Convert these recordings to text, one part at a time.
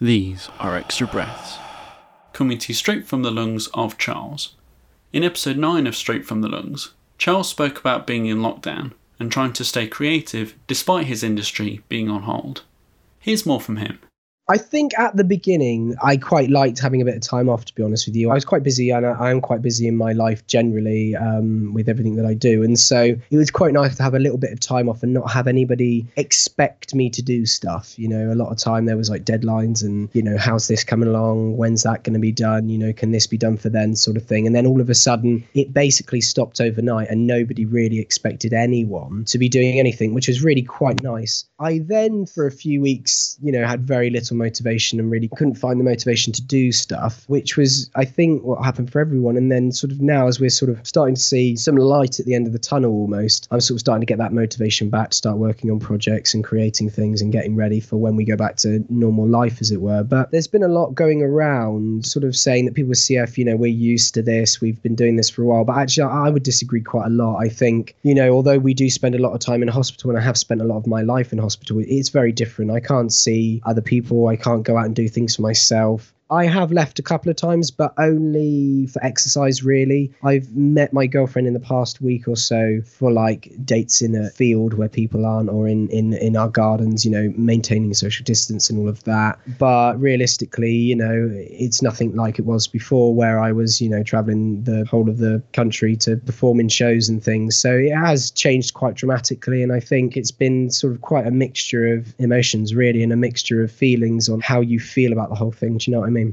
These are extra breaths. Coming to you straight from the lungs of Charles. In episode 9 of Straight from the Lungs, Charles spoke about being in lockdown and trying to stay creative despite his industry being on hold. Here's more from him. I think at the beginning, I quite liked having a bit of time off, to be honest with you. I was quite busy, and I am quite busy in my life generally um, with everything that I do. And so it was quite nice to have a little bit of time off and not have anybody expect me to do stuff. You know, a lot of time there was like deadlines and, you know, how's this coming along? When's that going to be done? You know, can this be done for then, sort of thing. And then all of a sudden, it basically stopped overnight, and nobody really expected anyone to be doing anything, which was really quite nice. I then, for a few weeks, you know, had very little motivation and really couldn't find the motivation to do stuff, which was, I think, what happened for everyone. And then, sort of now, as we're sort of starting to see some light at the end of the tunnel almost, I'm sort of starting to get that motivation back to start working on projects and creating things and getting ready for when we go back to normal life, as it were. But there's been a lot going around, sort of saying that people with CF, you know, we're used to this, we've been doing this for a while. But actually, I would disagree quite a lot. I think, you know, although we do spend a lot of time in hospital, and I have spent a lot of my life in hospital, it's very different. I can't see other people. I can't go out and do things for myself. I have left a couple of times, but only for exercise, really. I've met my girlfriend in the past week or so for like dates in a field where people aren't, or in, in, in our gardens, you know, maintaining social distance and all of that. But realistically, you know, it's nothing like it was before where I was, you know, traveling the whole of the country to perform in shows and things. So it has changed quite dramatically. And I think it's been sort of quite a mixture of emotions, really, and a mixture of feelings on how you feel about the whole thing. Do you know what I mean?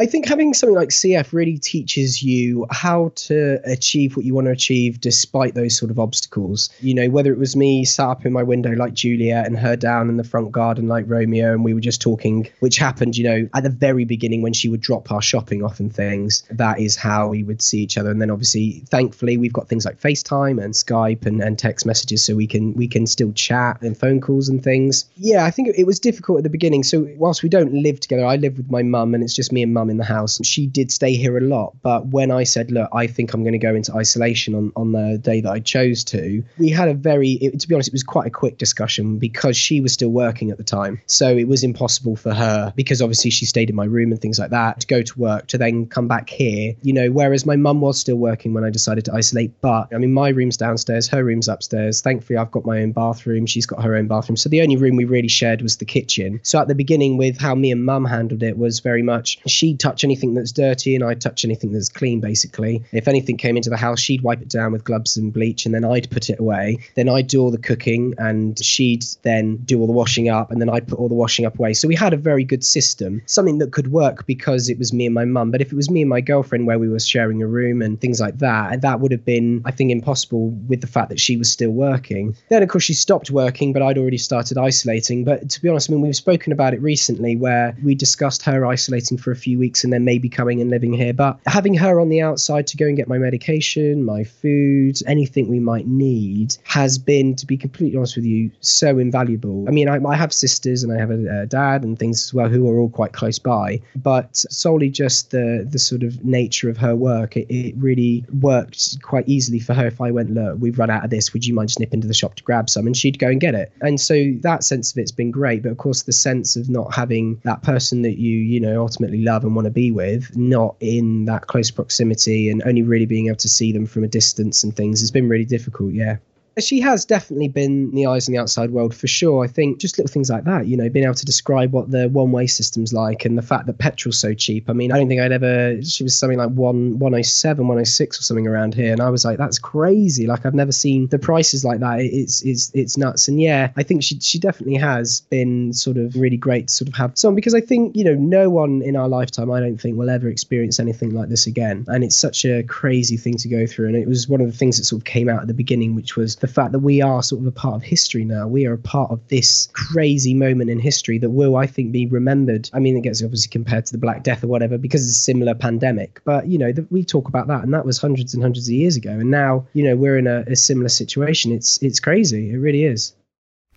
I think having something like CF really teaches you how to achieve what you want to achieve despite those sort of obstacles. You know, whether it was me sat up in my window like Julia and her down in the front garden like Romeo, and we were just talking, which happened, you know, at the very beginning when she would drop our shopping off and things. That is how we would see each other. And then obviously, thankfully, we've got things like FaceTime and Skype and, and text messages so we can we can still chat and phone calls and things. Yeah, I think it, was difficult at the beginning. So whilst we don't live together, I live with my mum and it's just me and mum in the house. She did stay here a lot, but when I said, "Look, I think I'm going to go into isolation on on the day that I chose to," we had a very, it, to be honest, it was quite a quick discussion because she was still working at the time, so it was impossible for her because obviously she stayed in my room and things like that to go to work to then come back here. You know, whereas my mum was still working when I decided to isolate, but I mean, my room's downstairs, her room's upstairs. Thankfully, I've got my own bathroom. She's got her own bathroom, so the only room we really shared was the kitchen. So at the beginning, with how me and mum handled it, was very much she'd touch anything that's dirty and I'd touch anything that's clean, basically. If anything came into the house, she'd wipe it down with gloves and bleach and then I'd put it away. Then I'd do all the cooking and she'd then do all the washing up and then I'd put all the washing up away. So we had a very good system, something that could work because it was me and my mum. But if it was me and my girlfriend where we were sharing a room and things like that, that would have been, I think, impossible with the fact that she was still working. Then, of course, she stopped working, but I'd already started isolating. But to be honest, I mean, we've spoken about it recently where we discussed her isolating for a few weeks and then maybe coming and living here. But having her on the outside to go and get my medication, my food, anything we might need has been, to be completely honest with you, so invaluable. I mean, I, I have sisters and I have a, a, dad and things as well who are all quite close by, but solely just the the sort of nature of her work, it, it really worked quite easily for her. If I went, look, we've run out of this, would you mind just nip into the shop to grab some? And she'd go and get it. And so that sense of it's been great. But of course, the sense of not having that person that you, you know, ultimately love and want to be with, not in that close proximity and only really being able to see them from a distance and things has been really difficult. Yeah she has definitely been the eyes on the outside world for sure. I think just little things like that, you know, being able to describe what the one way system's like and the fact that petrol's so cheap. I mean, I don't think I'd ever, she was something like one, 107, 106 or something around here. And I was like, that's crazy. Like, I've never seen the prices like that. It's, it's, it's nuts. And yeah, I think she, she definitely has been sort of really great to sort of have someone because I think, you know, no one in our lifetime, I don't think will ever experience anything like this again. And it's such a crazy thing to go through. And it was one of the things that sort of came out at the beginning, which was the fact that we are sort of a part of history now. We are a part of this crazy moment in history that will, I think, be remembered. I mean, it gets obviously compared to the Black Death or whatever because it's a similar pandemic, but you know, the, we talk about that, and that was hundreds and hundreds of years ago, and now you know we're in a, a similar situation. It's it's crazy. It really is.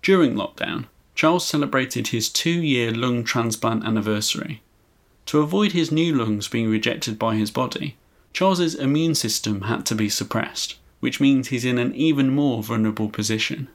During lockdown, Charles celebrated his two-year lung transplant anniversary. To avoid his new lungs being rejected by his body, Charles's immune system had to be suppressed which means he's in an even more vulnerable position.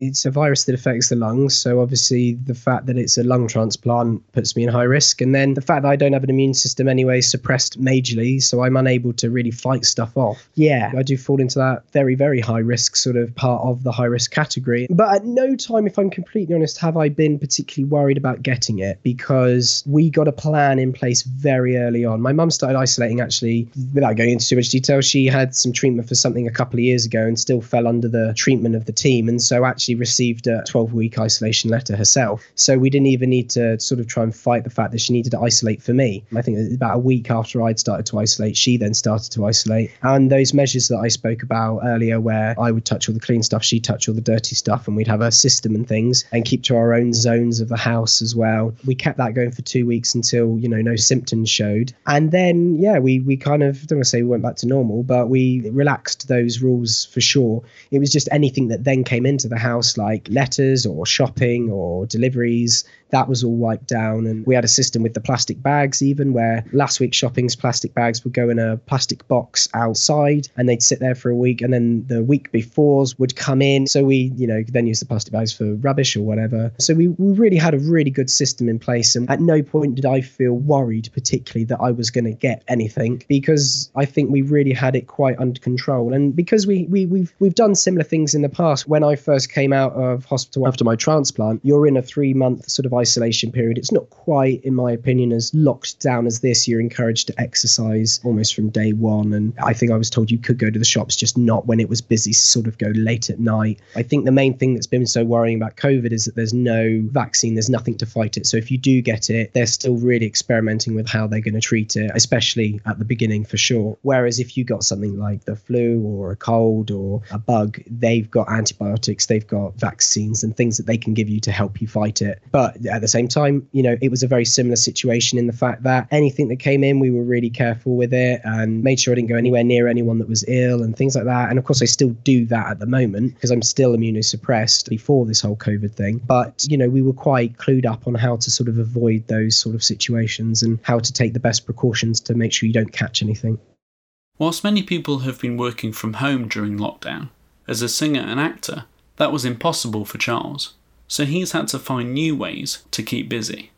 It's a virus that affects the lungs. So obviously, the fact that it's a lung transplant puts me in high risk, and then the fact that I don't have an immune system anyway suppressed majorly, so I'm unable to really fight stuff off. Yeah, I do fall into that very very high risk sort of part of the high risk category. But at no time, if I'm completely honest, have I been particularly worried about getting it because we got a plan in place very early on. My mum started isolating actually without going into too much detail. She had some treatment for something a couple of years ago and still fell under the treatment of the team, and so actually received a 12 week isolation letter herself. So we didn't even need to sort of try and fight the fact that she needed to isolate for me. I think about a week after I'd started to isolate, she then started to isolate. And those measures that I spoke about earlier, where I would touch all the clean stuff, she'd touch all the dirty stuff, and we'd have a system and things and keep to our own zones of the house as well. We kept that going for two weeks until, you know, no symptoms showed. And then, yeah, we, we kind of, don't want to say we went back to normal, but we relaxed those rules for sure. It was just anything that then came into the house house, like letters or shopping or deliveries, that was all wiped down. And we had a system with the plastic bags, even where last week's shopping's plastic bags would go in a plastic box outside and they'd sit there for a week. And then the week before's would come in. So we, you know, then use the plastic bags for rubbish or whatever. So we, we really had a really good system in place. And at no point did I feel worried, particularly that I was going to get anything, because I think we really had it quite under control. And because we, we, we've, we've done similar things in the past, when I first came out of hospital after my transplant, you're in a three month sort of isolation period. It's not quite, in my opinion, as locked down as this. You're encouraged to exercise almost from day one. And I think I was told you could go to the shops, just not when it was busy, sort of go late at night. I think the main thing that's been so worrying about COVID is that there's no vaccine, there's nothing to fight it. So if you do get it, they're still really experimenting with how they're going to treat it, especially at the beginning for sure. Whereas if you got something like the flu or a cold or a bug, they've got antibiotics, they've got vaccines and things that they can give you to help you fight it. But at the same time, you know, it was a very similar situation in the fact that anything that came in, we were really careful with it and made sure I didn't go anywhere near anyone that was ill and things like that. And of course, I still do that at the moment because I'm still immunosuppressed before this whole COVID thing. But, you know, we were quite clued up on how to sort of avoid those sort of situations and how to take the best precautions to make sure you don't catch anything. Whilst many people have been working from home during lockdown, as a singer and actor, that was impossible for Charles, so he's had to find new ways to keep busy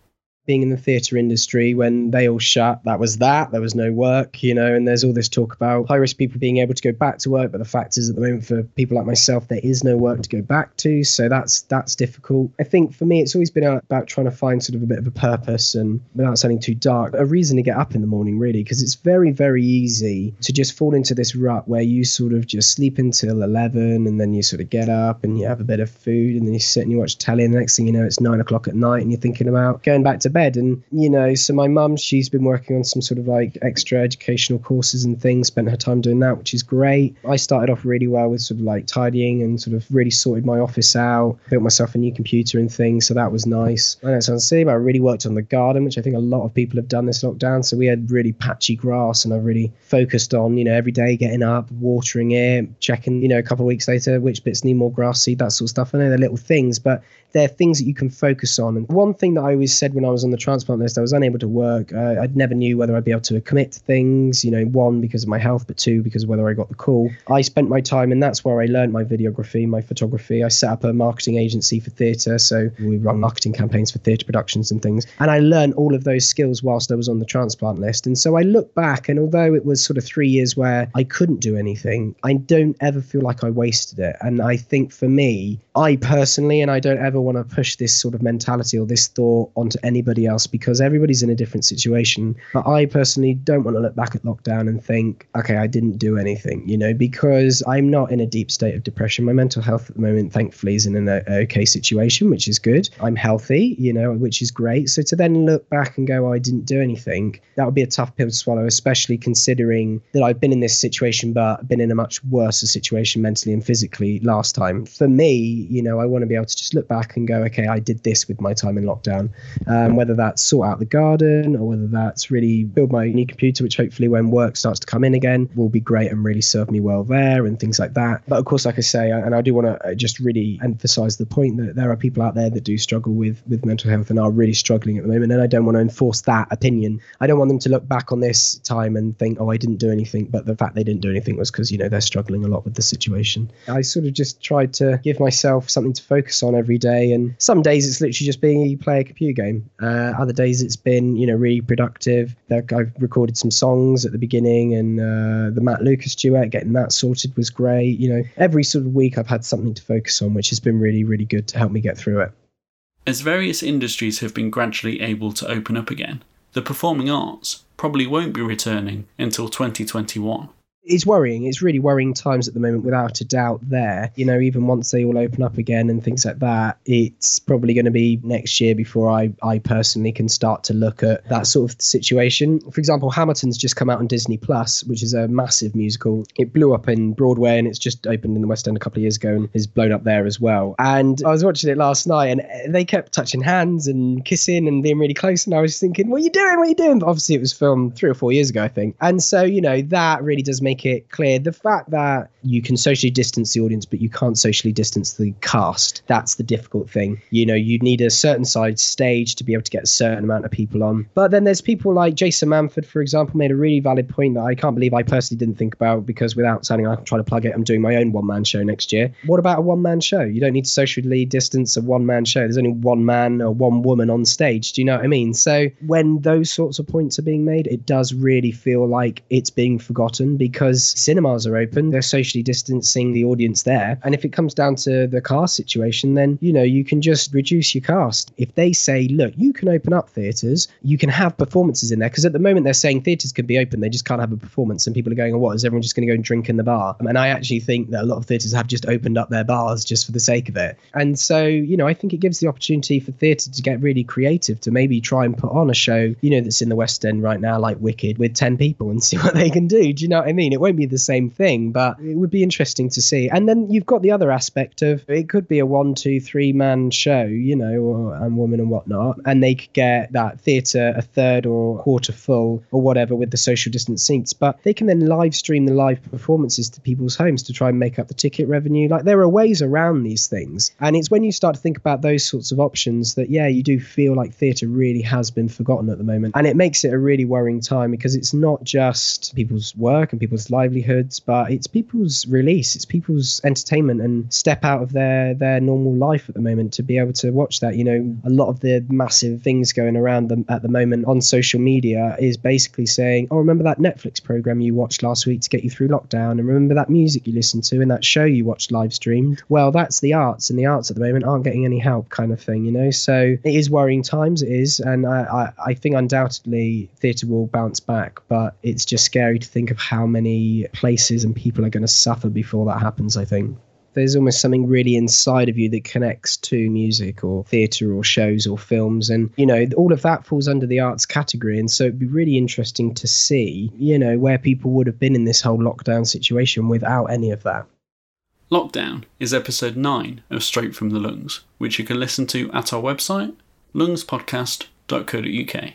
being in the theatre industry when they all shut, that was that. There was no work, you know, and there's all this talk about high risk people being able to go back to work. But the fact is, at the moment, for people like myself, there is no work to go back to. So that's that's difficult. I think for me, it's always been about trying to find sort of a bit of a purpose and without sounding too dark, a reason to get up in the morning, really, because it's very, very easy to just fall into this rut where you sort of just sleep until 11 and then you sort of get up and you have a bit of food and then you sit and you watch telly. And the next thing you know, it's nine o'clock at night and you're thinking about going back to bed. And, you know, so my mum, she's been working on some sort of like extra educational courses and things, spent her time doing that, which is great. I started off really well with sort of like tidying and sort of really sorted my office out, built myself a new computer and things. So that was nice. I know it sounds silly, but I really worked on the garden, which I think a lot of people have done this lockdown. So we had really patchy grass and I really focused on, you know, every day getting up, watering it, checking, you know, a couple of weeks later, which bits need more grass seed, that sort of stuff. I know they're little things, but they're things that you can focus on. And one thing that I always said when I was on the transplant list, I was unable to work. Uh, I never knew whether I'd be able to commit to things, you know, one, because of my health, but two, because of whether I got the call. I spent my time, and that's where I learned my videography, my photography. I set up a marketing agency for theatre. So we run marketing campaigns for theatre productions and things. And I learned all of those skills whilst I was on the transplant list. And so I look back, and although it was sort of three years where I couldn't do anything, I don't ever feel like I wasted it. And I think for me, I personally, and I don't ever want to push this sort of mentality or this thought onto anybody else because everybody's in a different situation. But I personally don't want to look back at lockdown and think, okay, I didn't do anything, you know, because I'm not in a deep state of depression. My mental health at the moment, thankfully, is in an okay situation, which is good. I'm healthy, you know, which is great. So to then look back and go, oh, I didn't do anything, that would be a tough pill to swallow, especially considering that I've been in this situation, but been in a much worse situation mentally and physically last time. For me, you know, I want to be able to just look back and go, okay, I did this with my time in lockdown, um, Whether that's sort out the garden or whether that's really build my new computer, which hopefully when work starts to come in again will be great and really serve me well there and things like that. But of course, like I say, and I do want to uh, just really emphasize the point that there are people out there that do struggle with with mental health and are really struggling at the moment. And I don't want to enforce that opinion. I don't want them to look back on this time and think, oh, I didn't do anything. But the fact they didn't do anything was because, you know, they're struggling a lot with the situation. I sort of just tried to give myself something to focus on every day. And some days it's literally just being play a computer game. Uh, other days it's been, you know, really productive. I've recorded some songs at the beginning and uh, the Matt Lucas duet, getting that sorted was great. You know, every sort of week I've had something to focus on, which has been really, really good to help me get through it. As various industries have been gradually able to open up again, the performing arts probably won't be returning until 2021 it's worrying. It's really worrying times at the moment, without a doubt. There, you know, even once they all open up again and things like that, it's probably going to be next year before I, I personally can start to look at that sort of situation. For example, Hamilton's just come out on Disney Plus, which is a massive musical. It blew up in Broadway and it's just opened in the West End a couple of years ago and has blown up there as well. And I was watching it last night and they kept touching hands and kissing and being really close. And I was thinking, what are you doing? What are you doing? But obviously, it was filmed three or four years ago, I think. And so, you know, that really does make make it clear the fact that you can socially distance the audience, but you can't socially distance the cast. That's the difficult thing. You know, you need a certain size stage to be able to get a certain amount of people on. But then there's people like Jason Manford, for example, made a really valid point that I can't believe I personally didn't think about because without sounding I'm trying to plug it, I'm doing my own one man show next year. What about a one man show? You don't need to socially distance a one man show. There's only one man or one woman on stage. Do you know what I mean? So when those sorts of points are being made, it does really feel like it's being forgotten because cinemas are open, they're socially distancing the audience there. And if it comes down to the cast situation, then, you know, you can just reduce your cast. If they say, look, you can open up theatres, you can have performances in there, because at the moment they're saying theatres can be open, they just can't have a performance. And people are going, oh, what, is everyone just going to go and drink in the bar? Um, and I actually think that a lot of theatres have just opened up their bars just for the sake of it. And so, you know, I think it gives the opportunity for theatre to get really creative, to maybe try and put on a show, you know, that's in the West End right now, like Wicked, with 10 people and see what they can do. Do you know what I mean? It won't be the same thing, but it would be interesting to see. And then you've got the other aspect of it could be a one, two, three man show, you know, or, and woman and whatnot, and they could get that theatre a third or quarter full or whatever with the social distance seats, but they can then live stream the live performances to people's homes to try and make up the ticket revenue. Like there are ways around these things, and it's when you start to think about those sorts of options that yeah, you do feel like theatre really has been forgotten at the moment, and it makes it a really worrying time because it's not just people's work and people's livelihood livelihoods, but it's people's release, it's people's entertainment and step out of their their normal life at the moment to be able to watch that. You know, a lot of the massive things going around them at the moment on social media is basically saying, "Oh, remember that Netflix program you watched last week to get you through lockdown, and remember that music you listened to and that show you watched live streamed." Well, that's the arts, and the arts at the moment aren't getting any help, kind of thing. You know, so it is worrying times. It is, and I I, I think undoubtedly theatre will bounce back, but it's just scary to think of how many places and people are going to suffer before that happens, I think. There's almost something really inside of you that connects to music or theatre or shows or films. And, you know, all of that falls under the arts category. And so it'd be really interesting to see, you know, where people would have been in this whole lockdown situation without any of that. Lockdown is episode 9 of Straight from the Lungs, which you can listen to at our website, lungspodcast.co.uk.